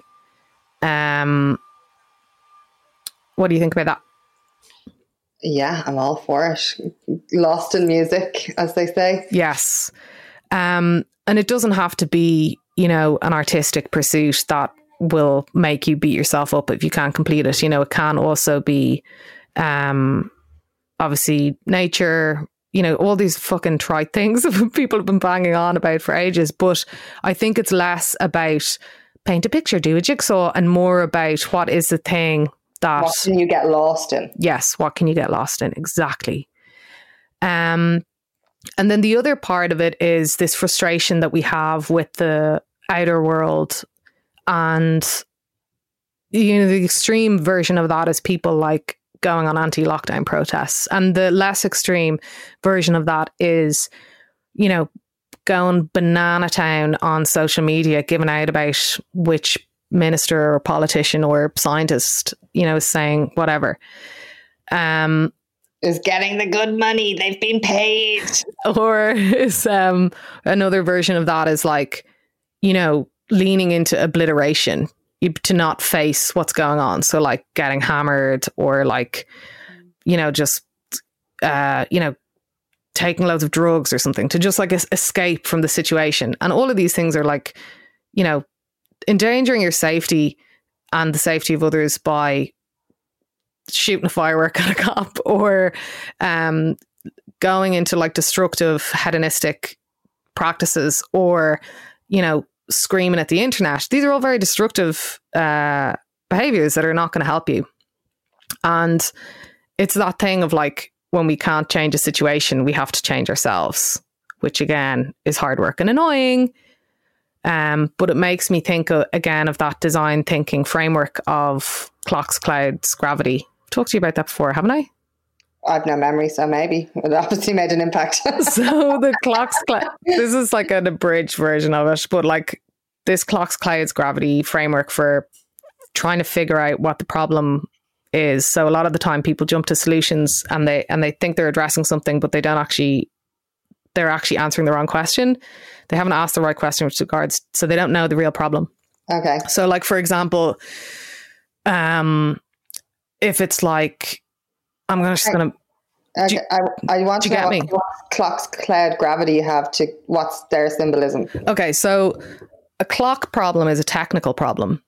um, what do you think about that yeah, I'm all for it. Lost in music, as they say. Yes. Um, and it doesn't have to be, you know, an artistic pursuit that will make you beat yourself up if you can't complete it. You know, it can also be um obviously nature, you know, all these fucking trite things people have been banging on about for ages. But I think it's less about paint a picture, do a jigsaw, and more about what is the thing that what can you get lost in? Yes, what can you get lost in? Exactly. Um, and then the other part of it is this frustration that we have with the outer world, and you know the extreme version of that is people like going on anti-lockdown protests, and the less extreme version of that is, you know, going banana town on social media, giving out about which minister or politician or scientist, you know, is saying whatever. Um, is getting the good money. They've been paid. Or is um, another version of that is like, you know, leaning into obliteration to not face what's going on. So like getting hammered or like, you know, just, uh, you know, taking loads of drugs or something to just like escape from the situation. And all of these things are like, you know, endangering your safety and the safety of others by shooting a firework at a cop or um, going into like destructive hedonistic practices or you know screaming at the internet these are all very destructive uh, behaviors that are not going to help you and it's that thing of like when we can't change a situation we have to change ourselves which again is hard work and annoying um, but it makes me think uh, again of that design thinking framework of clocks, clouds, gravity. I've talked to you about that before, haven't I? I've no memory, so maybe it obviously made an impact. so the clocks, cl- this is like an abridged version of it, but like this clocks, clouds, gravity framework for trying to figure out what the problem is. So a lot of the time, people jump to solutions and they and they think they're addressing something, but they don't actually. They're actually answering the wrong question they haven't asked the right question with regards, so they don't know the real problem. Okay. So, like for example, um, if it's like, I'm gonna just gonna. Okay, you, I, I want to know what, what clock's cloud gravity have to what's their symbolism. Okay, so a clock problem is a technical problem.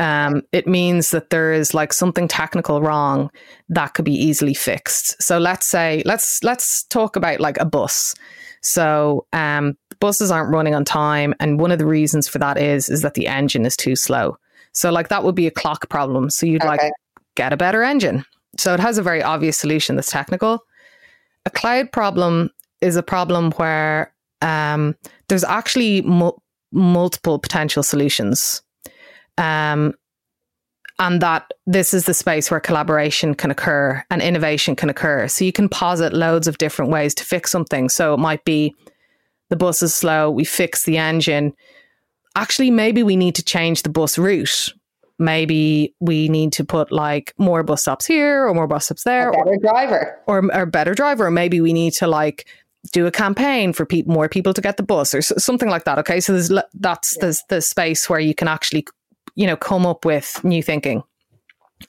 Um, it means that there is like something technical wrong that could be easily fixed. So let's say let's let's talk about like a bus. So um, buses aren't running on time, and one of the reasons for that is is that the engine is too slow. So like that would be a clock problem. So you'd okay. like get a better engine. So it has a very obvious solution that's technical. A cloud problem is a problem where um, there's actually mu- multiple potential solutions. Um, and that this is the space where collaboration can occur and innovation can occur. So you can posit loads of different ways to fix something. So it might be the bus is slow, we fix the engine. Actually, maybe we need to change the bus route. Maybe we need to put like more bus stops here or more bus stops there. A better driver. Or, or a better driver. Or maybe we need to like do a campaign for people, more people to get the bus or something like that. Okay. So there's, that's yeah. the, the space where you can actually you know, come up with new thinking.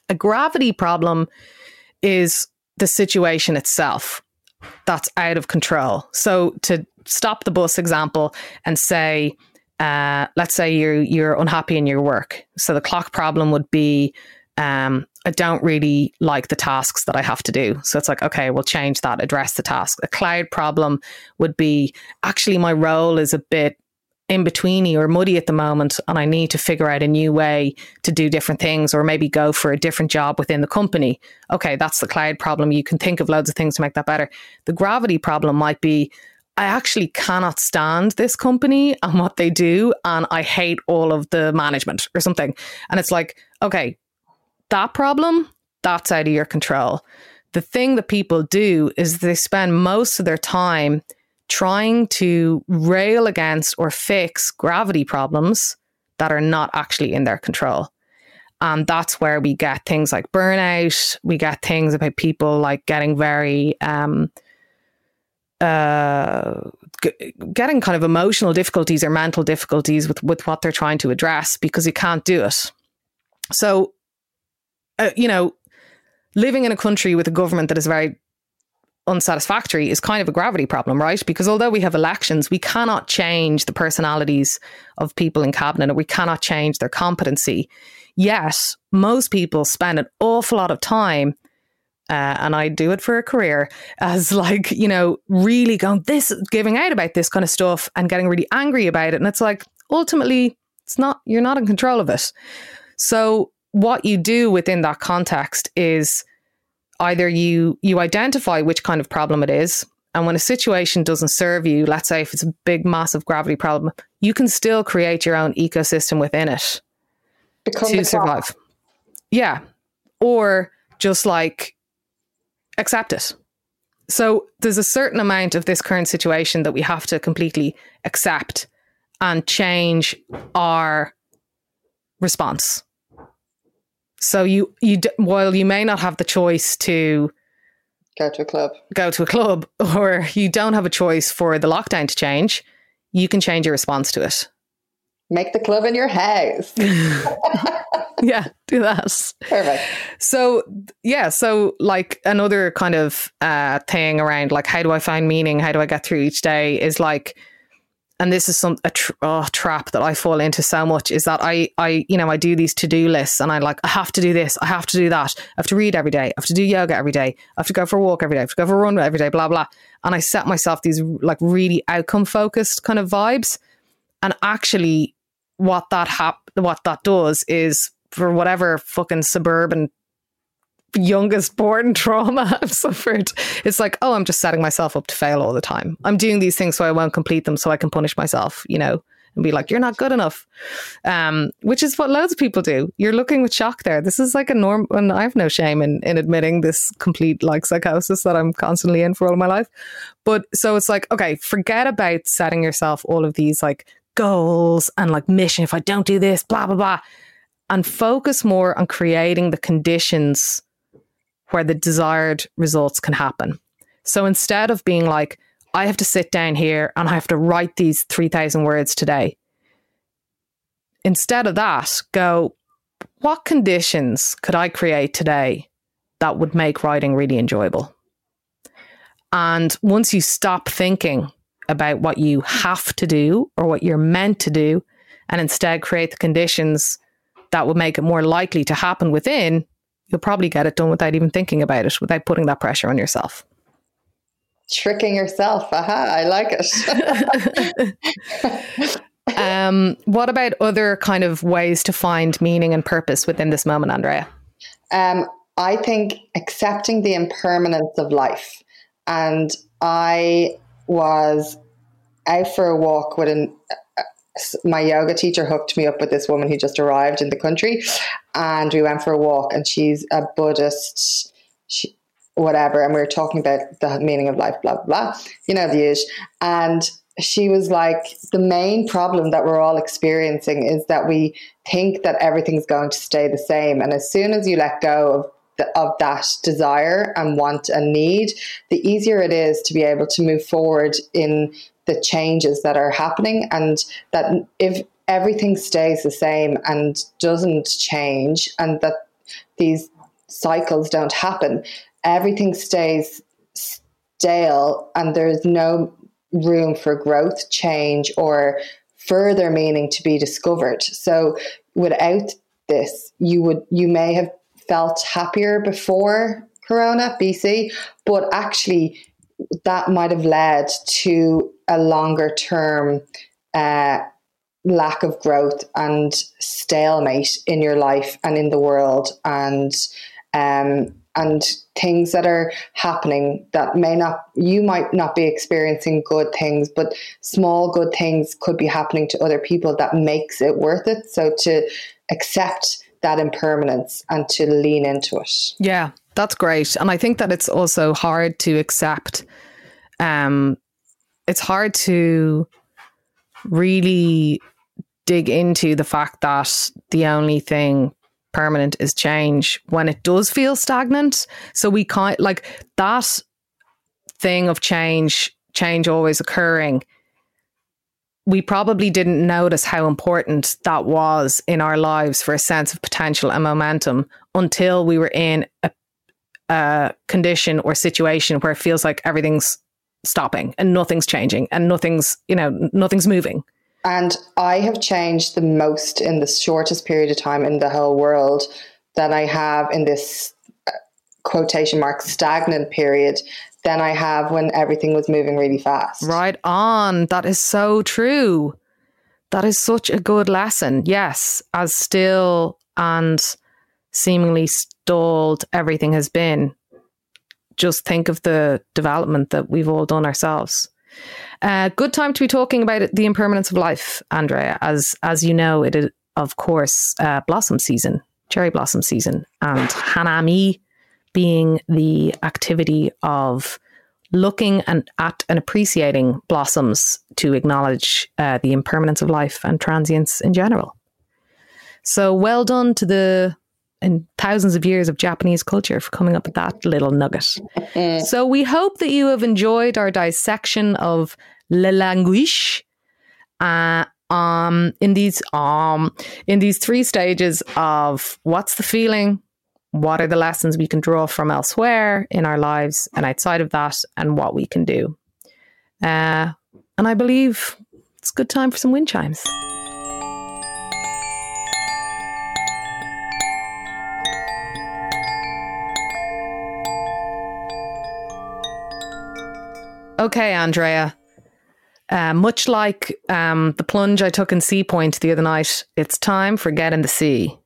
A gravity problem is the situation itself that's out of control. So to stop the bus example and say, uh, let's say you're you're unhappy in your work. So the clock problem would be, um, I don't really like the tasks that I have to do. So it's like, okay, we'll change that, address the task. A cloud problem would be actually my role is a bit in betweeny or muddy at the moment and I need to figure out a new way to do different things or maybe go for a different job within the company. Okay, that's the cloud problem. You can think of loads of things to make that better. The gravity problem might be I actually cannot stand this company and what they do and I hate all of the management or something. And it's like, okay, that problem, that's out of your control. The thing that people do is they spend most of their time trying to rail against or fix gravity problems that are not actually in their control. And that's where we get things like burnout. We get things about people like getting very, um, uh, g- getting kind of emotional difficulties or mental difficulties with, with what they're trying to address because you can't do it. So, uh, you know, living in a country with a government that is very unsatisfactory is kind of a gravity problem, right? Because although we have elections, we cannot change the personalities of people in cabinet or we cannot change their competency. Yet, most people spend an awful lot of time, uh, and I do it for a career, as like, you know, really going this, giving out about this kind of stuff and getting really angry about it. And it's like, ultimately, it's not, you're not in control of it. So, what you do within that context is, either you you identify which kind of problem it is and when a situation doesn't serve you let's say if it's a big massive gravity problem you can still create your own ecosystem within it Become to survive yeah or just like accept it. So there's a certain amount of this current situation that we have to completely accept and change our response. So you you while you may not have the choice to go to a club, go to a club, or you don't have a choice for the lockdown to change, you can change your response to it. Make the club in your house. yeah, do that. Perfect. So yeah, so like another kind of uh, thing around like how do I find meaning? How do I get through each day? Is like and this is some a tr- oh, trap that I fall into so much is that I I you know I do these to do lists and I like I have to do this I have to do that I have to read every day I have to do yoga every day I have to go for a walk every day I have to go for a run every day blah blah and I set myself these like really outcome focused kind of vibes and actually what that hap- what that does is for whatever fucking suburban youngest born trauma I've suffered. It's like, oh, I'm just setting myself up to fail all the time. I'm doing these things so I won't complete them so I can punish myself, you know, and be like, you're not good enough. Um, which is what loads of people do. You're looking with shock there. This is like a norm, and I have no shame in, in admitting this complete like psychosis that I'm constantly in for all my life. But so it's like, okay, forget about setting yourself all of these like goals and like mission. If I don't do this, blah, blah, blah. And focus more on creating the conditions where the desired results can happen. So instead of being like, I have to sit down here and I have to write these 3,000 words today, instead of that, go, what conditions could I create today that would make writing really enjoyable? And once you stop thinking about what you have to do or what you're meant to do, and instead create the conditions that would make it more likely to happen within, you'll probably get it done without even thinking about it, without putting that pressure on yourself. Tricking yourself. Aha, I like it. um, what about other kind of ways to find meaning and purpose within this moment, Andrea? Um, I think accepting the impermanence of life. And I was out for a walk with uh, an, my yoga teacher hooked me up with this woman who just arrived in the country, and we went for a walk. And she's a Buddhist, she, whatever. And we were talking about the meaning of life, blah blah. You know the use. And she was like, the main problem that we're all experiencing is that we think that everything's going to stay the same, and as soon as you let go of of that desire and want and need, the easier it is to be able to move forward in the changes that are happening. And that if everything stays the same and doesn't change, and that these cycles don't happen, everything stays stale and there's no room for growth, change, or further meaning to be discovered. So without this, you would you may have felt happier before Corona, BC, but actually that might have led to a longer term uh, lack of growth and stalemate in your life and in the world and um, and things that are happening that may not you might not be experiencing good things but small good things could be happening to other people that makes it worth it. So to accept that impermanence and to lean into it. Yeah, that's great. And I think that it's also hard to accept. Um, it's hard to really dig into the fact that the only thing permanent is change when it does feel stagnant. So we can't like that thing of change, change always occurring we probably didn't notice how important that was in our lives for a sense of potential and momentum until we were in a, a condition or situation where it feels like everything's stopping and nothing's changing and nothing's you know nothing's moving. And i have changed the most in the shortest period of time in the whole world that i have in this uh, quotation mark stagnant period than I have when everything was moving really fast. Right on. That is so true. That is such a good lesson. Yes, as still and seemingly stalled everything has been, just think of the development that we've all done ourselves. Uh, good time to be talking about the impermanence of life, Andrea. As as you know, it is of course uh, blossom season, cherry blossom season, and hanami being the activity of looking and at and appreciating blossoms to acknowledge uh, the impermanence of life and transience in general. So well done to the and thousands of years of Japanese culture for coming up with that little nugget. so we hope that you have enjoyed our dissection of le language uh, um, in these um, in these three stages of what's the feeling, what are the lessons we can draw from elsewhere in our lives and outside of that, and what we can do. Uh, and I believe it's a good time for some wind chimes. Okay, Andrea. Uh, much like um, the plunge I took in Sea Point the other night, it's time for Get in the Sea.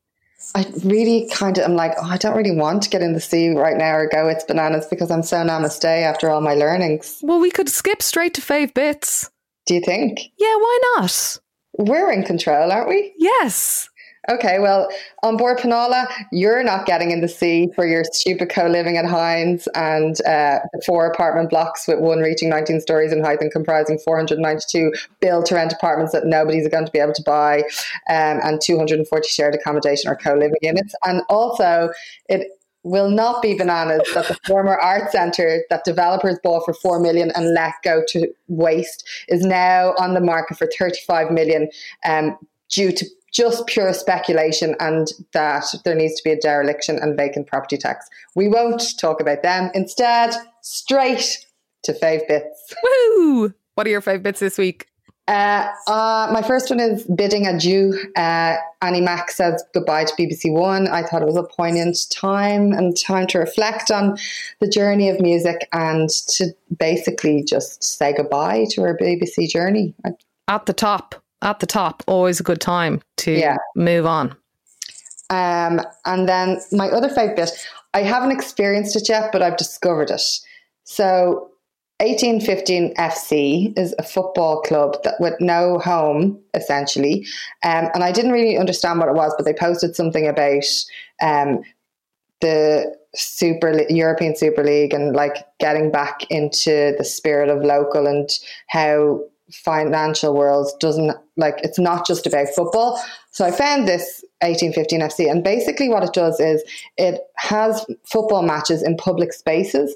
I really kind of am like, oh, I don't really want to get in the sea right now or go it's bananas because I'm so namaste after all my learnings. Well, we could skip straight to fave bits. Do you think? Yeah, why not? We're in control, aren't we? Yes. Okay, well, on board Penala, you're not getting in the sea for your stupid co living at Hines and uh, four apartment blocks with one reaching 19 stories in height and comprising 492 build to rent apartments that nobody's going to be able to buy um, and 240 shared accommodation or co living units. And also, it will not be bananas that the former art centre that developers bought for 4 million and let go to waste is now on the market for 35 million um, due to just pure speculation and that there needs to be a dereliction and vacant property tax. We won't talk about them. Instead, straight to fave bits. Woo! What are your fave bits this week? Uh, uh, my first one is bidding adieu. Uh, Annie Mac says goodbye to BBC One. I thought it was a poignant time and time to reflect on the journey of music and to basically just say goodbye to her BBC journey. At the top at the top, always a good time to yeah. move on. Um, and then my other fave bit, I haven't experienced it yet, but I've discovered it. So 1815 FC is a football club that with no home essentially, um, and I didn't really understand what it was, but they posted something about um, the Super European Super League and like getting back into the spirit of local and how financial world doesn't like it's not just about football. So I found this 1815 FC and basically what it does is it has football matches in public spaces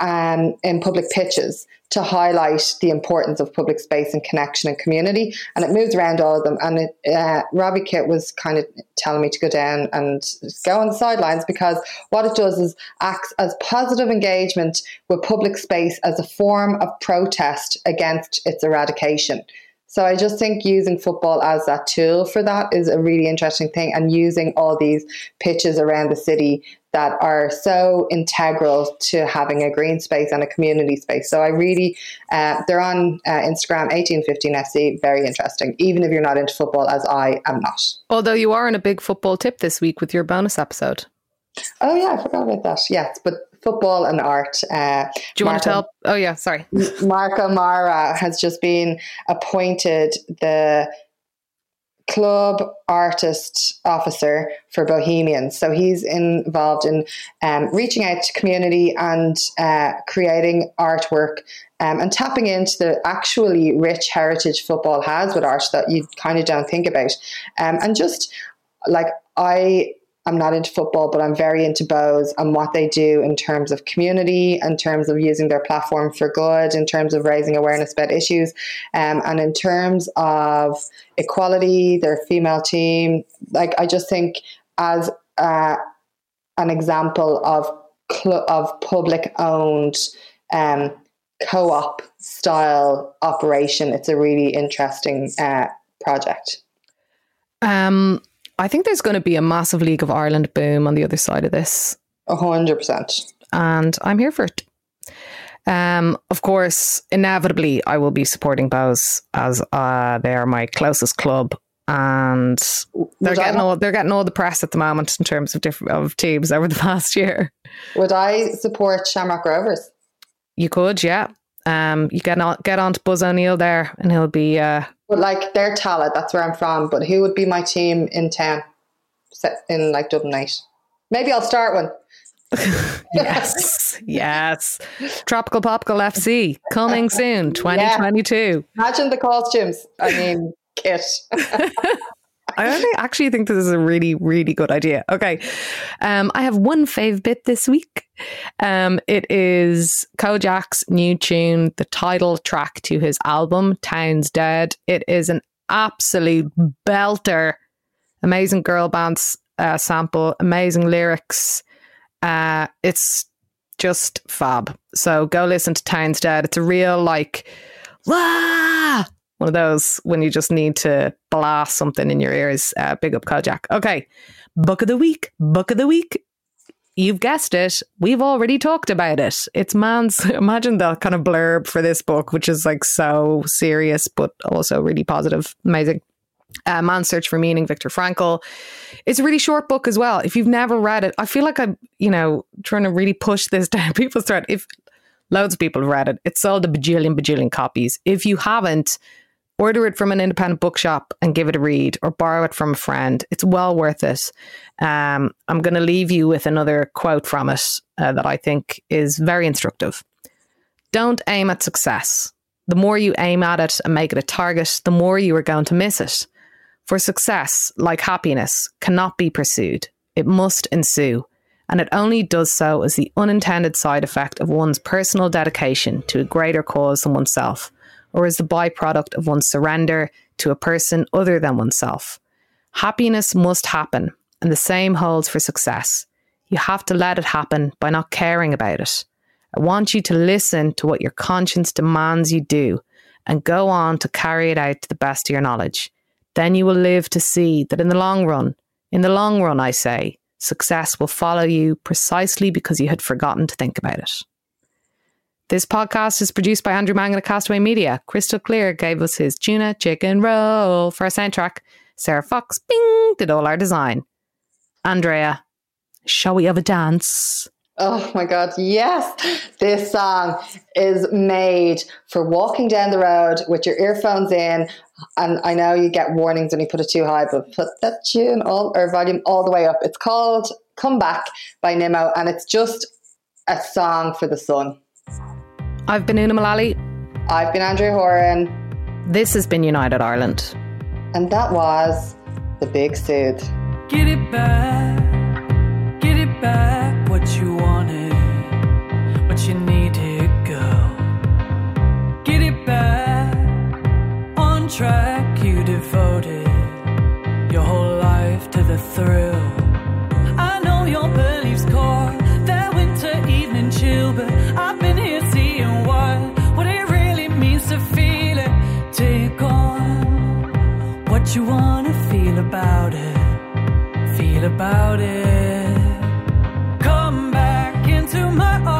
um, in public pitches to highlight the importance of public space and connection and community. And it moves around all of them. And it, uh, Robbie Kit was kind of telling me to go down and go on the sidelines because what it does is acts as positive engagement with public space as a form of protest against its eradication. So I just think using football as that tool for that is a really interesting thing, and using all these pitches around the city that are so integral to having a green space and a community space. So I really, uh, they're on uh, Instagram, 1815FC, very interesting, even if you're not into football, as I am not. Although you are in a big football tip this week with your bonus episode. Oh, yeah, I forgot about that. Yes, but football and art. Uh, Do you Marco, want to tell? Oh, yeah, sorry. Marco Mara has just been appointed the club artist officer for Bohemians. So he's involved in um, reaching out to community and uh, creating artwork um, and tapping into the actually rich heritage football has with art that you kind of don't think about. Um, and just like I I'm not into football, but I'm very into Bohs and what they do in terms of community, in terms of using their platform for good, in terms of raising awareness about issues, um, and in terms of equality, their female team. Like, I just think as uh, an example of cl- of public owned um, co op style operation, it's a really interesting uh, project. Um, I think there's going to be a massive League of Ireland boom on the other side of this. A hundred percent. And I'm here for it. Um, of course, inevitably, I will be supporting Bohs as uh, they are my closest club, and they're getting all they're getting all the press at the moment in terms of different of teams over the past year. Would I support Shamrock Rovers? You could, yeah. Um, you get on get on to Buzz O'Neill there, and he'll be uh, but like their talent, that's where I'm from. But who would be my team in town, in like Dublin night? Maybe I'll start one. yes, yes. Tropical Popical FC coming soon, 2022. Yeah. Imagine the costumes. I mean, kit. I actually think this is a really, really good idea. Okay. Um, I have one fave bit this week. Um, it is Kojaque's new tune, the title track to his album, Town's Dead. It is an absolute belter. Amazing girl bands uh, sample, amazing lyrics. Uh, it's just fab. So go listen to Town's Dead. It's a real, like! One of those when you just need to blast something in your ears. Uh, big up Kojaque. Okay, book of the week. Book of the week. You've guessed it. We've already talked about it. It's man's. Imagine the kind of blurb for this book, which is like so serious, but also really positive. Amazing. Uh, Man's Search for Meaning, Viktor Frankl. It's a really short book as well. If you've never read it, I feel like I'm, you know, trying to really push this down people's throat. If loads of people have read it, it's sold a bajillion, bajillion copies. If you haven't, order it from an independent bookshop and give it a read or borrow it from a friend. It's well worth it. Um, I'm going to leave you with another quote from it uh, that I think is very instructive. Don't aim at success. The more you aim at it and make it a target, the more you are going to miss it. For success, like happiness, cannot be pursued. It must ensue. And it only does so as the unintended side effect of one's personal dedication to a greater cause than oneself or as the byproduct of one's surrender to a person other than oneself. Happiness must happen, and the same holds for success. You have to let it happen by not caring about it. I want you to listen to what your conscience demands you do and go on to carry it out to the best of your knowledge. Then you will live to see that in the long run, in the long run, I say, success will follow you precisely because you had forgotten to think about it. This podcast is produced by Andrew Mangan at Castaway Media. Crystal Clear gave us his tuna chicken roll for our soundtrack. Sarah Fox, bing, did all our design. Andrea, shall we have a dance? Oh my God, yes. This song is made for walking down the road with your earphones in. And I know you get warnings when you put it too high, but put that tune all or volume all the way up. It's called Come Back by Nimmo, and it's just a song for the sun. I've been Una Mullally. I've been Andrea Horan. This has been United Ireland. And that was The Big Soothe. Get it back, get it back what you wanted, what you needed, girl. Get it back on track, you devoted your whole life to the thrill. What you wanna feel about it feel about it. Come back into my arms.